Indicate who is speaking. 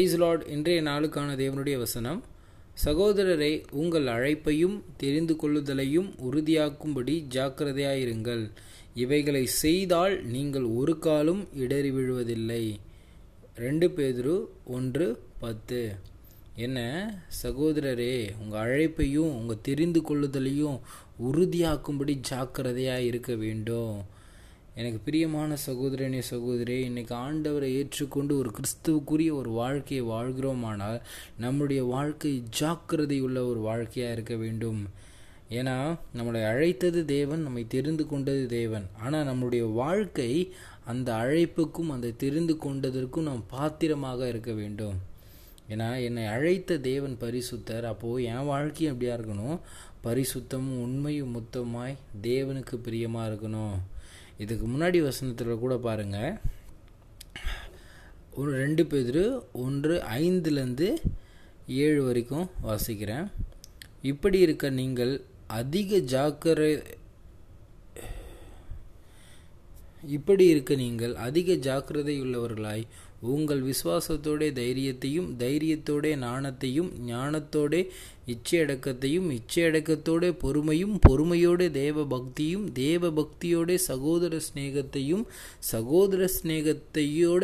Speaker 1: Price Lord இன்றைய நாளுக்கான தேவனுடைய வசனம் சகோதரரை உங்கள் அழைப்பையும் தெரிந்து கொள்ளுதலையும் உறுதியாக்கும்படி ஜாக்கிரதையாயிருங்கள். இவைகளை செய்தால் நீங்கள் ஒரு காலும் இடறி விழுவதில்லை. ரெண்டு பேதுரு ஒன்று பத்து. என்ன? சகோதரரே உங்கள் அழைப்பையும் உங்கள் தெரிந்து கொள்ளுதலையும் உறுதியாக்கும்படி ஜாக்கிரதையாக இருக்க வேண்டும். எனக்கு பிரியமான சகோதரனே சகோதரி இன்னைக்கு ஆண்டவரை ஏற்றுக்கொண்டு ஒரு கிறிஸ்துவுக்குரிய ஒரு வாழ்க்கையை வாழ்கிறோமானால் நம்முடைய வாழ்க்கை ஜாக்கிரதை உள்ள ஒரு வாழ்க்கையாக இருக்க வேண்டும். ஏன்னா நம்மளை அழைத்தது தேவன் நம்மை தெரிந்து கொண்டது தேவன். ஆனால் நம்மளுடைய வாழ்க்கை அந்த அழைப்புக்கும் அந்த தெரிந்து கொண்டதற்கும் நாம் பாத்திரமாக இருக்க வேண்டும். ஏன்னா என்னை அழைத்த தேவன் பரிசுத்தர். அப்போது என் வாழ்க்கையும் எப்படியா இருக்கணும்? பரிசுத்தமும் உண்மையும் மொத்தமாய் தேவனுக்கு பிரியமாக இருக்கணும். இதுக்கு முன்னாடி வசனத்தில் கூட பாருங்கள் ஒரு ரெண்டு பேர் ஒன்று ஐந்துலேருந்து ஏழு வரைக்கும் வாசிக்கிறேன். இப்படி இருக்க நீங்கள் அதிக ஜாக்கிர இப்படி இருக்க நீங்கள் அதிக ஜாக்கிரதையுள்ளவர்களாய் உங்கள் விசுவாசத்தோட தைரியத்தையும் தைரியத்தோட நாணத்தையும் ஞானத்தோட இச்சையடக்கத்தையும் இச்சையடக்கத்தோட பொறுமையும் பொறுமையோட தேவ பக்தியும் தேவ பக்தியோட சகோதர சிநேகத்தையும் சகோதர சிநேகத்தையோட